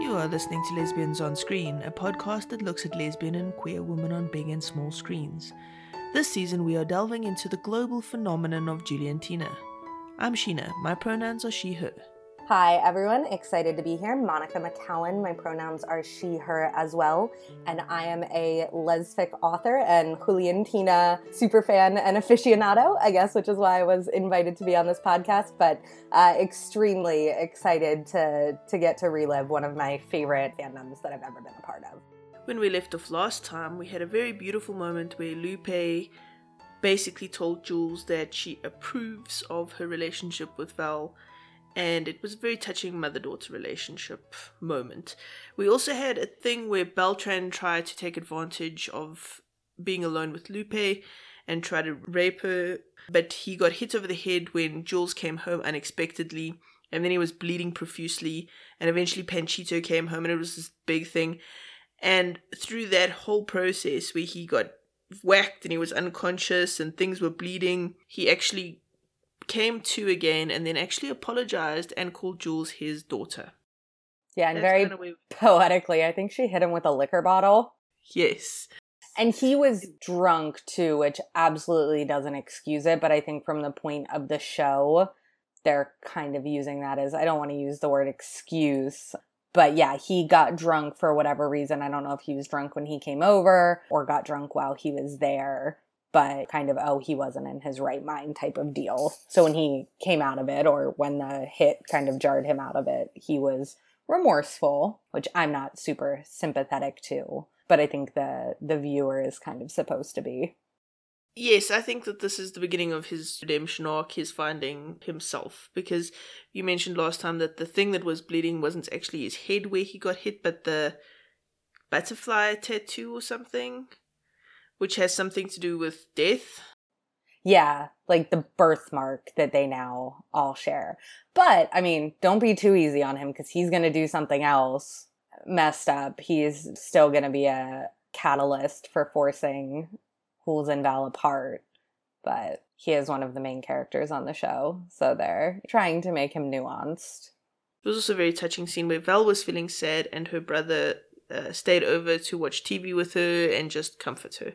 You are listening to Lesbians on Screen, a podcast that looks at lesbian and queer women on big and small screens. This season, we are delving into the global phenomenon of Juliantina. I'm Sheena. My pronouns are she, her. Hi, everyone. Excited to be here. Monica McCallan. My pronouns are she, her as well. And I am a lesfic author and Juliantina superfan and aficionado, I guess, which is why I was invited to be on this podcast. But uh, extremely excited to, to get to relive one of my favorite fandoms that I've ever been a part of. When we left off last time, we had a very beautiful moment where Lupe basically told Jules that she approves of her relationship with Val and it was a very touching mother daughter relationship moment. We also had a thing where Beltran tried to take advantage of being alone with Lupe and try to rape her, but he got hit over the head when Jules came home unexpectedly, and then he was bleeding profusely, and eventually Panchito came home, and it was this big thing. And through that whole process where he got whacked and he was unconscious and things were bleeding, he actually came to again and then actually apologized and called Jules his daughter. Yeah, and That's very poetically, I think she hit him with a liquor bottle. Yes. And he was drunk too, which absolutely doesn't excuse it. But I think from the point of the show, they're kind of using that as I don't want to use the word excuse. But yeah, he got drunk for whatever reason. I don't know if he was drunk when he came over or got drunk while he was there but kind of, oh, he wasn't in his right mind type of deal. So when he came out of it, or when the hit kind of jarred him out of it, he was remorseful, which I'm not super sympathetic to, but I think the the viewer is kind of supposed to be. Yes, I think that this is the beginning of his redemption arc, his finding himself. Because you mentioned last time that the thing that was bleeding wasn't actually his head where he got hit, but the butterfly tattoo or something which has something to do with death. Yeah, like the birthmark that they now all share. But, I mean, don't be too easy on him because he's going to do something else messed up. He's still going to be a catalyst for forcing Jules and Val apart. But he is one of the main characters on the show, so they're trying to make him nuanced. It was also a very touching scene where Val was feeling sad and her brother uh, stayed over to watch TV with her and just comfort her.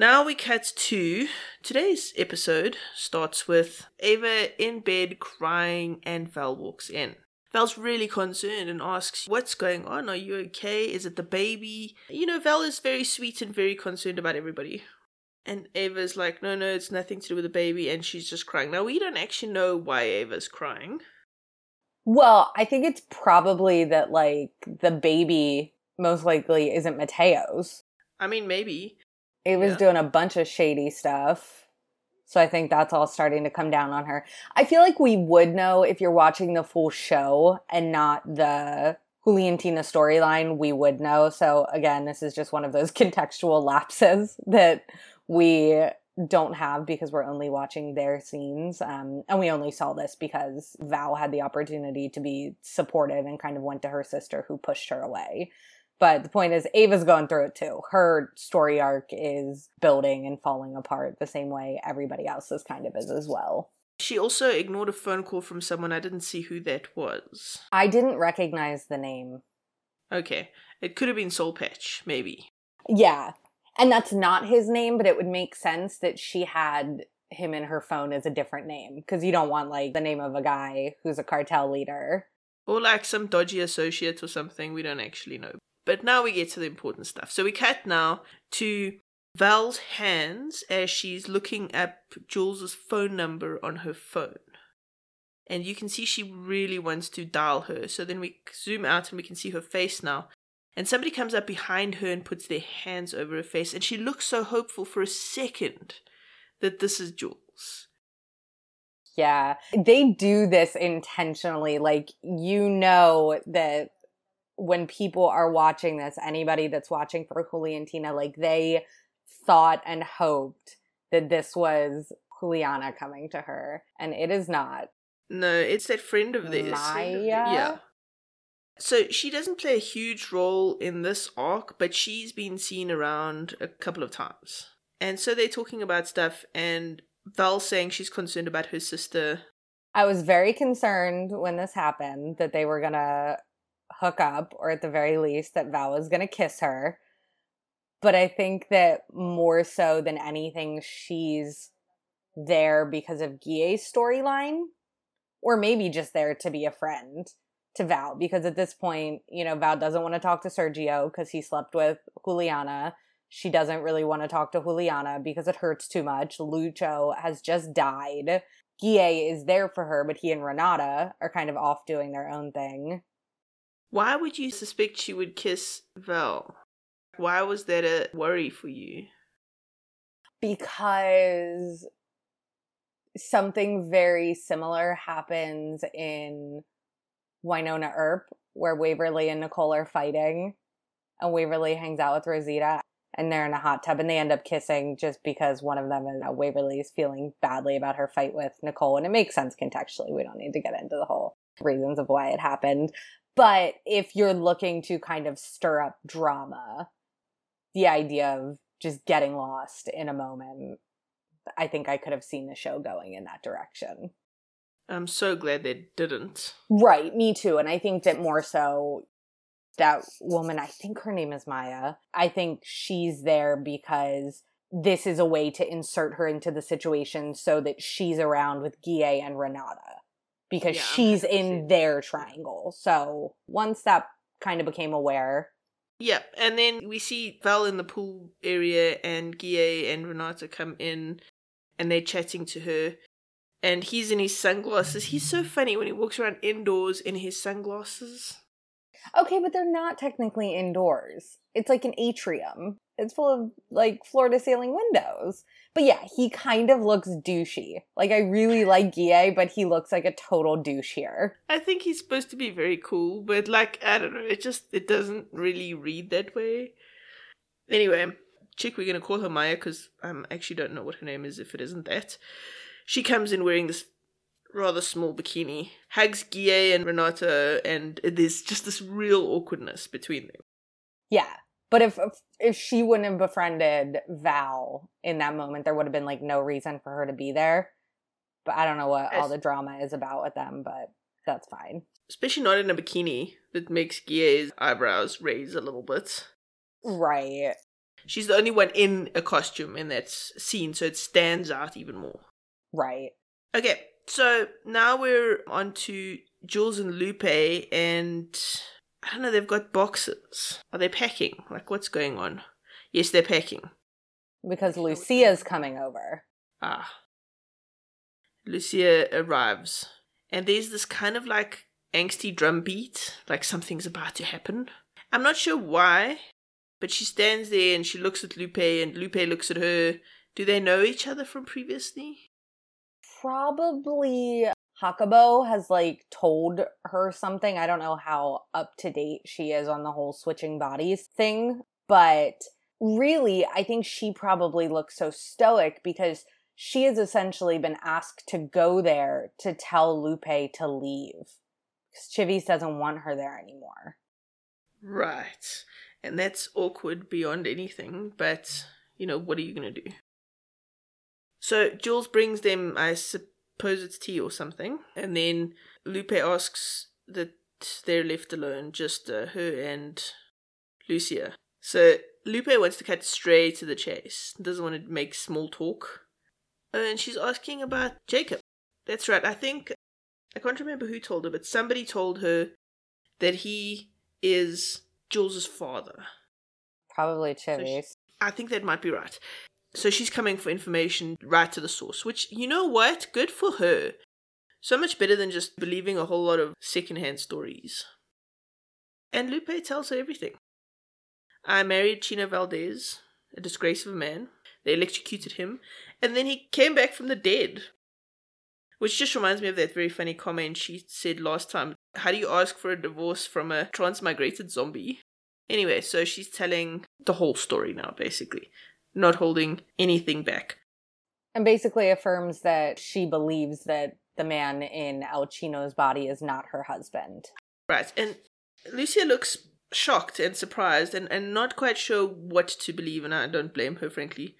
Now we cut to today's episode starts with Ava in bed crying and Val walks in. Val's really concerned and asks, What's going on? Are you okay? Is it the baby? You know, Val is very sweet and very concerned about everybody. And Ava's like, No, no, it's nothing to do with the baby. And she's just crying. Now, we don't actually know why Ava's crying. Well, I think it's probably that, like, the baby most likely isn't Mateo's. I mean, maybe. He was yeah. doing a bunch of shady stuff. So I think that's all starting to come down on her. I feel like we would know if you're watching the full show and not the Juliantina storyline, we would know. So again, this is just one of those contextual lapses that we don't have because we're only watching their scenes. Um, and we only saw this because Val had the opportunity to be supportive and kind of went to her sister who pushed her away. But the point is, Ava's going through it too. Her story arc is building and falling apart the same way everybody else's kind of is as well. She also ignored a phone call from someone. I didn't see who that was. I didn't recognize the name. Okay. It could have been Soul Patch, maybe. Yeah. And that's not his name, but it would make sense that she had him in her phone as a different name because you don't want like the name of a guy who's a cartel leader. Or like some dodgy associate or something. We don't actually know. But now we get to the important stuff. So we cut now to Val's hands as she's looking up Jules's phone number on her phone. And you can see she really wants to dial her. So then we zoom out and we can see her face now. And somebody comes up behind her and puts their hands over her face. And she looks so hopeful for a second that this is Jules. Yeah, they do this intentionally. Like, you know that when people are watching this, anybody that's watching for Juliantina, like they thought and hoped that this was Juliana coming to her, and it is not. No, it's that friend of theirs. Maya? Yeah. So she doesn't play a huge role in this arc, but she's been seen around a couple of times. And so they're talking about stuff, and Val saying she's concerned about her sister. I was very concerned when this happened that they were gonna hook up, or at the very least, that Val is going to kiss her. But I think that more so than anything, she's there because of Guille's storyline, or maybe just there to be a friend to Val. Because at this point, you know, Val doesn't want to talk to Sergio because he slept with Juliana. She doesn't really want to talk to Juliana because it hurts too much. Lucho has just died. Guille is there for her, but he and Renata are kind of off doing their own thing. Why would you suspect she would kiss Val? Why was that a worry for you? Because something very similar happens in Wynonna Earp, where Waverly and Nicole are fighting, and Waverly hangs out with Rosita, and they're in a hot tub, and they end up kissing just because one of them, and uh, Waverly, is feeling badly about her fight with Nicole, and it makes sense contextually. We don't need to get into the whole reasons of why it happened. But if you're looking to kind of stir up drama, the idea of just getting lost in a moment, I think I could have seen the show going in that direction. I'm so glad they didn't. Right, me too. And I think that more so that woman, I think her name is Maya, I think she's there because this is a way to insert her into the situation so that she's around with Guille and Renata because yeah, she's in their triangle. So once that kind of became aware. Yep, and then we see Val in the pool area and Guille and Renata come in and they're chatting to her and he's in his sunglasses. He's so funny when he walks around indoors in his sunglasses. Okay, but they're not technically indoors. It's like an atrium. It's full of like floor to ceiling windows. But yeah, he kind of looks douchey. Like I really like Guille, but he looks like a total douche here. I think he's supposed to be very cool, but like I don't know, it just it doesn't really read that way. Anyway, chick, we're gonna call her Maya because I um, actually don't know what her name is if it isn't that. She comes in wearing this rather small bikini, hugs Guille and Renata, and there's just this real awkwardness between them. Yeah. But if if she wouldn't have befriended Val in that moment, there would have been like no reason for her to be there. But I don't know what all the drama is about with them, but that's fine. Especially not in a bikini that makes Guille's eyebrows raise a little bit. Right. She's the only one in a costume in that scene, so it stands out even more. Right. Okay, so now we're on to Jules and Lupe, and I don't know, they've got boxes. Are they packing? Like, what's going on? Yes, they're packing. Because Lucia's coming over. Ah. Lucia arrives, and there's this kind of like angsty drum beat, like something's about to happen. I'm not sure why, but she stands there and she looks at Lupe, and Lupe looks at her. Do they know each other from previously? probably Hakubo has like told her something. I don't know how up to date she is on the whole switching bodies thing, but really, I think she probably looks so stoic because she has essentially been asked to go there to tell Lupe to leave because Chivis doesn't want her there anymore. Right. And that's awkward beyond anything, but you know, what are you going to do? So Jules brings them, I suppose it's tea or something, and then Lupe asks that they're left alone, just uh, her and Lucia. So Lupe wants to cut straight to the chase, doesn't want to make small talk. And she's asking about Jacob. That's right, I think, I can't remember who told her, but somebody told her that he is Jules's father. Probably Chivis. So I think that might be right. So she's coming for information right to the source, which, you know what? Good for her. So much better than just believing a whole lot of secondhand stories. And Lupe tells her everything. I married Chino Valdez, a disgrace of a man. They electrocuted him, and then he came back from the dead. Which just reminds me of that very funny comment she said last time. How do you ask for a divorce from a transmigrated zombie? Anyway, so she's telling the whole story now, basically not holding anything back. And basically affirms that she believes that the man in El Chino's body is not her husband. Right. And Lucia looks shocked and surprised and, and not quite sure what to believe, and I don't blame her, frankly.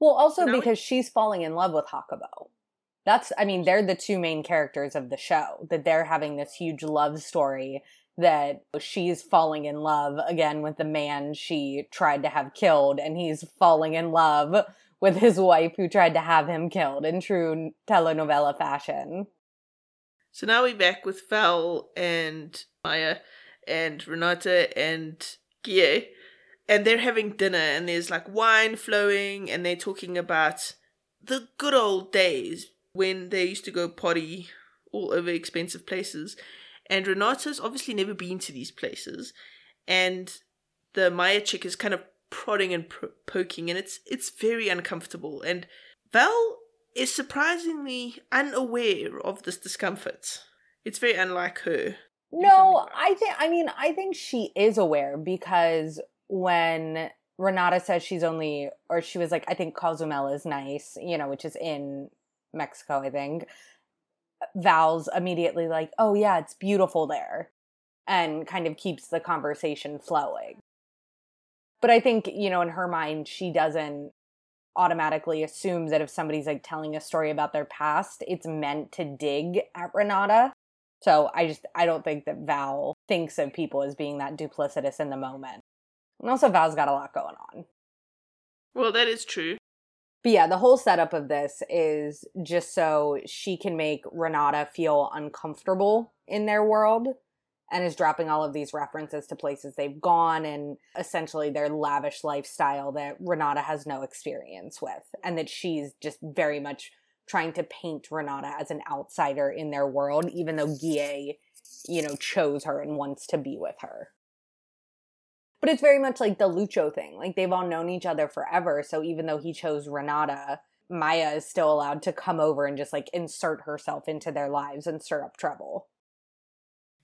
Well, also because she's falling in love with Hakubo. That's, I mean, they're the two main characters of the show, that they're having this huge love story that she's falling in love again with the man she tried to have killed, and he's falling in love with his wife who tried to have him killed in true telenovela fashion. So now we're back with Val and Maya and Renata and Guille, and they're having dinner, and there's like wine flowing, and they're talking about the good old days when they used to go potty all over expensive places. And Renata's obviously never been to these places, and the Maya chick is kind of prodding and pro- poking, and it's it's very uncomfortable. And Val is surprisingly unaware of this discomfort. It's very unlike her. No, I think I mean I think she is aware because when Renata says she's only or she was like I think Cozumel is nice, you know, which is in Mexico, I think. Val's immediately like, "Oh yeah, it's beautiful there." And kind of keeps the conversation flowing. But I think, you know, in her mind she doesn't automatically assume that if somebody's like telling a story about their past, it's meant to dig at Renata. So I just I don't think that Val thinks of people as being that duplicitous in the moment. And also Val's got a lot going on. Well, that is true. But yeah, the whole setup of this is just so she can make Renata feel uncomfortable in their world and is dropping all of these references to places they've gone and essentially their lavish lifestyle that Renata has no experience with and that she's just very much trying to paint Renata as an outsider in their world even though Guille, you know, chose her and wants to be with her. But it's very much like the Lucho thing. Like they've all known each other forever, so even though he chose Renata, Maya is still allowed to come over and just like insert herself into their lives and stir up trouble.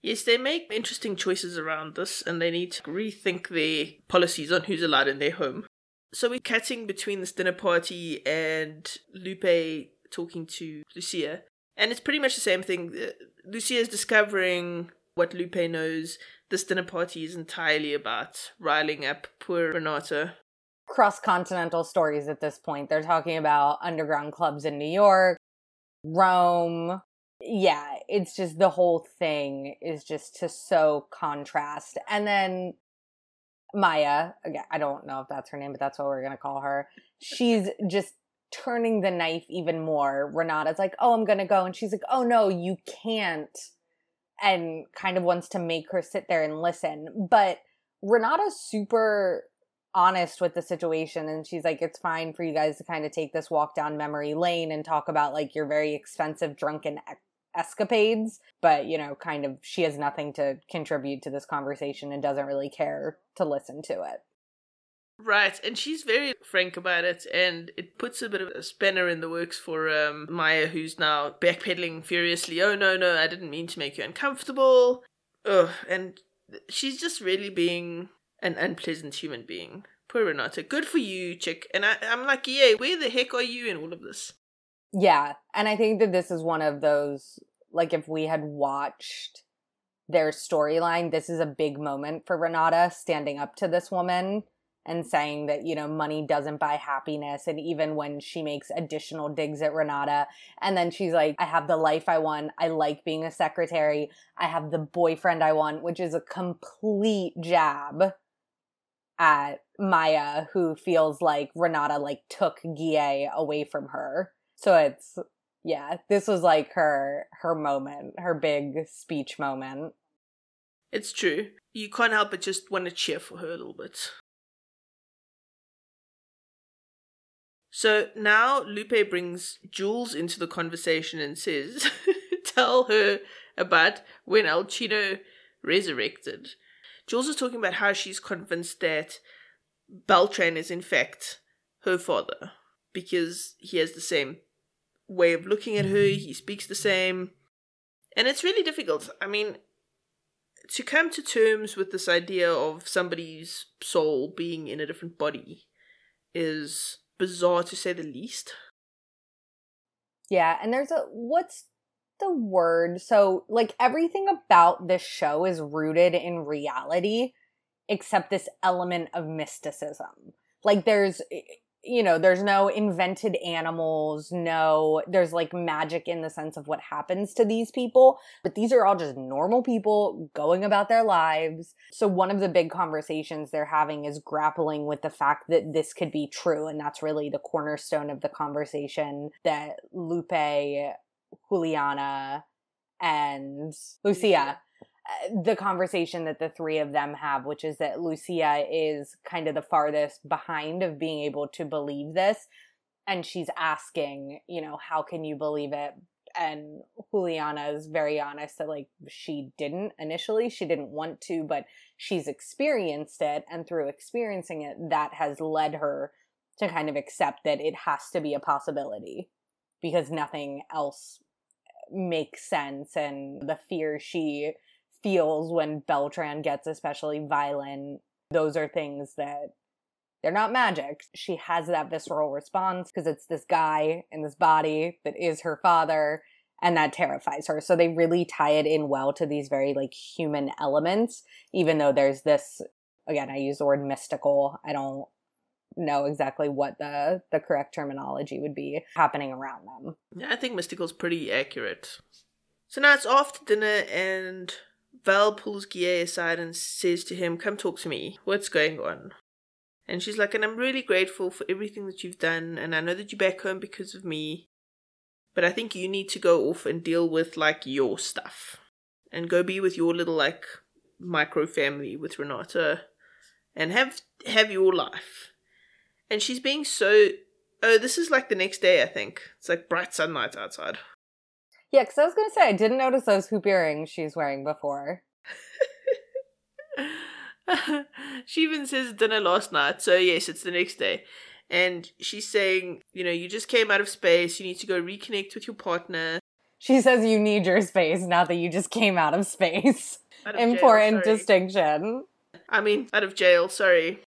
Yes, they make interesting choices around this and they need to rethink their policies on who's allowed in their home. So we're cutting between this dinner party and Lupe talking to Lucia. And it's pretty much the same thing. Uh, Lucia is discovering what Lupe knows. This dinner party is entirely about riling up poor Renata. Cross continental stories at this point. They're talking about underground clubs in New York, Rome, yeah, it's just the whole thing is just to so contrast. And then Maya, again, I don't know if that's her name, but that's what we're going to call her. She's just turning the knife even more. Renata's like, oh, I'm going to go. And she's like, oh, no, you can't. And kind of wants to make her sit there and listen. But Renata's super honest with the situation and she's like it's fine for you guys to kind of take this walk down memory lane and talk about like your very expensive drunken escapades, but you know, kind of she has nothing to contribute to this conversation and doesn't really care to listen to it. Right, and she's very frank about it, and it puts a bit of a spanner in the works for um, Maya, who's now backpedaling furiously. Oh no, no, I didn't mean to make you uncomfortable. Ugh, and she's just really being an unpleasant human being. Poor Renata. Good for you, chick. And I, I'm like, yeah, where the heck are you in all of this? Yeah, and I think that this is one of those like if we had watched their storyline, this is a big moment for Renata standing up to this woman and saying that, you know, money doesn't buy happiness. And even when she makes additional digs at Renata, and then she's like, I have the life I want. I like being a secretary. I have the boyfriend I want, which is a complete jab at Maya, who feels like Renata like took Guille away from her. So it's yeah, this was like her her moment, her big speech moment. It's true. You can't help but just want to cheer for her a little bit. So now Lupe brings Jules into the conversation and says, Tell her about when El Chino resurrected. Jules is talking about how she's convinced that Beltran is in fact her father because he has the same way of looking at her. He speaks the same. And it's really difficult. I mean, to come to terms with this idea of somebody's soul being in a different body is bizarre to say the least. Yeah, and there's a what's the word? So, like everything about this show is rooted in reality except this element of mysticism. Like there's you know, there's no invented animals, no, there's like magic in the sense of what happens to these people, but these are all just normal people going about their lives. So, one of the big conversations they're having is grappling with the fact that this could be true. And that's really the cornerstone of the conversation that Lupe, Juliana, and Lucia the conversation that the three of them have, which is that Lucia is kind of the farthest behind of being able to believe this. And she's asking, you know, how can you believe it? And Juliana is very honest that, like, she didn't initially, she didn't want to, but she's experienced it. And through experiencing it, that has led her to kind of accept that it has to be a possibility because nothing else makes sense. And the fear she feels when Beltran gets especially violent. Those are things that they're not magic. She has that visceral response because it's this guy in this body that is her father and that terrifies her. So they really tie it in well to these very like human elements, even though there's this again, I use the word mystical. I don't know exactly what the the correct terminology would be happening around them. Yeah, I think mystical is pretty accurate. So now it's off to dinner and Val pulls Guille aside and says to him, Come talk to me. What's going on? And she's like, And I'm really grateful for everything that you've done, and I know that you're back home because of me. But I think you need to go off and deal with like your stuff. And go be with your little like micro family with Renata and have have your life. And she's being so oh, this is like the next day, I think. It's like bright sunlight outside. Yeah, because I was going to say, I didn't notice those hoop earrings she's wearing before. she even says dinner last night, so yes, it's the next day. And she's saying, you know, you just came out of space, you need to go reconnect with your partner. She says you need your space, now that you just came out of space. Out of Important jail, distinction. I mean, out of jail, sorry.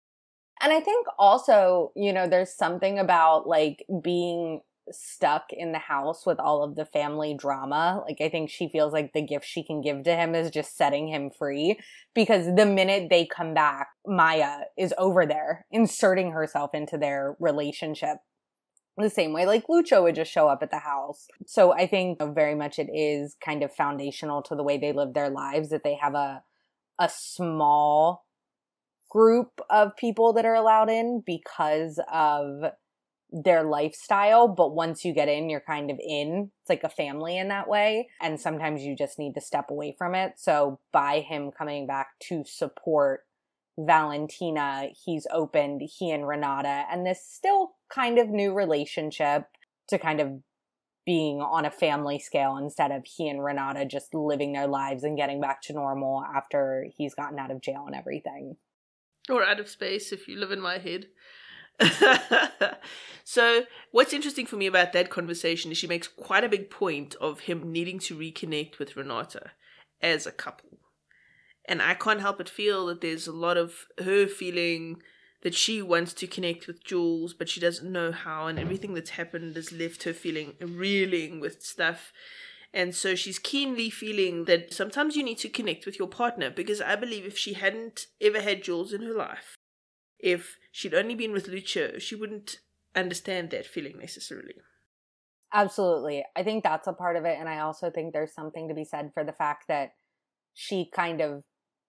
And I think also, you know, there's something about like being stuck in the house with all of the family drama. Like, I think she feels like the gift she can give to him is just setting him free because the minute they come back, Maya is over there inserting herself into their relationship. The same way, like Lucho would just show up at the house. So I think very much it is kind of foundational to the way they live their lives that they have a a small group of people that are allowed in because of their lifestyle, but once you get in, you're kind of in. It's like a family in that way. And sometimes you just need to step away from it. So by him coming back to support Valentina, he's opened he and Renata and this still kind of new relationship to kind of being on a family scale instead of he and Renata just living their lives and getting back to normal after he's gotten out of jail and everything. Or out of space if you live in my head. so, what's interesting for me about that conversation is she makes quite a big point of him needing to reconnect with Renata as a couple. And I can't help but feel that there's a lot of her feeling that she wants to connect with Jules, but she doesn't know how, and everything that's happened has left her feeling reeling with stuff. And so she's keenly feeling that sometimes you need to connect with your partner because I believe if she hadn't ever had Jules in her life, if she'd only been with Lucio, she wouldn't understand that feeling necessarily. Absolutely. I think that's a part of it. And I also think there's something to be said for the fact that she kind of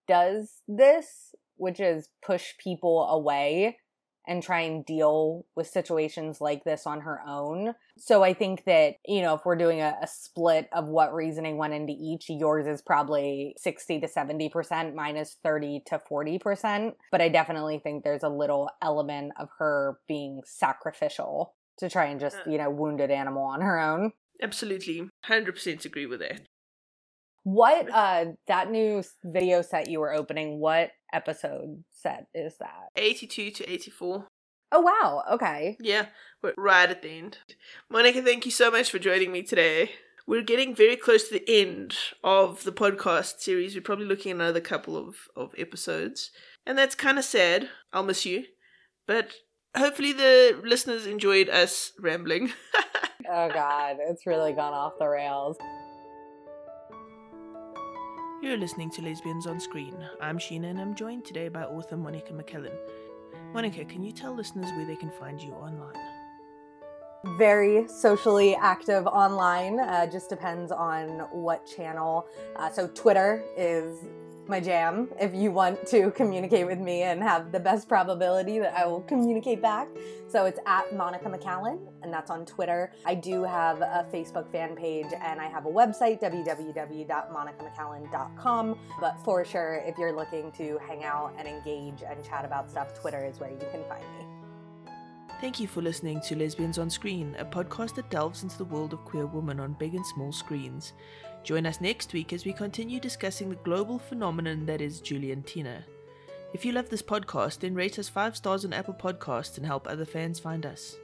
does this, which is push people away and try and deal with situations like this on her own. So I think that, you know, if we're doing a, a, split of what reasoning went into each, yours is probably 60 to 70%, minus 30 to 40%. But I definitely think there's a little element of her being sacrificial to try and just, uh. you know, wounded animal on her own. Absolutely. 100% agree with that. What uh that new video set you were opening, what episode set is that? 82 to 84. Oh wow, okay. Yeah, we're right at the end. Monica, thank you so much for joining me today. We're getting very close to the end of the podcast series. We're probably looking at another couple of, of episodes. And that's kind of sad. I'll miss you. But hopefully the listeners enjoyed us rambling. oh god, it's really gone off the rails. You're listening to Lesbians on Screen. I'm Sheena and I'm joined today by author Monica McCallan. Monica, can you tell listeners where they can find you online? very socially active online. Uh, just depends on what channel. Uh, so Twitter is my jam. If you want to communicate with me and have the best probability that I will communicate back. So it's at Monica McCallan, and that's on Twitter. I do have a Facebook fan page and I have a website, www.monicamccallan.com. But for sure, if you're looking to hang out and engage and chat about stuff, Twitter is where you can find me. Thank you for listening to Lesbians on Screen, a podcast that delves into the world of queer women on big and small screens. Join us next week as we continue discussing the global phenomenon that is Juliantina. If you love this podcast, then rate us 5 stars on Apple Podcasts and help other fans find us.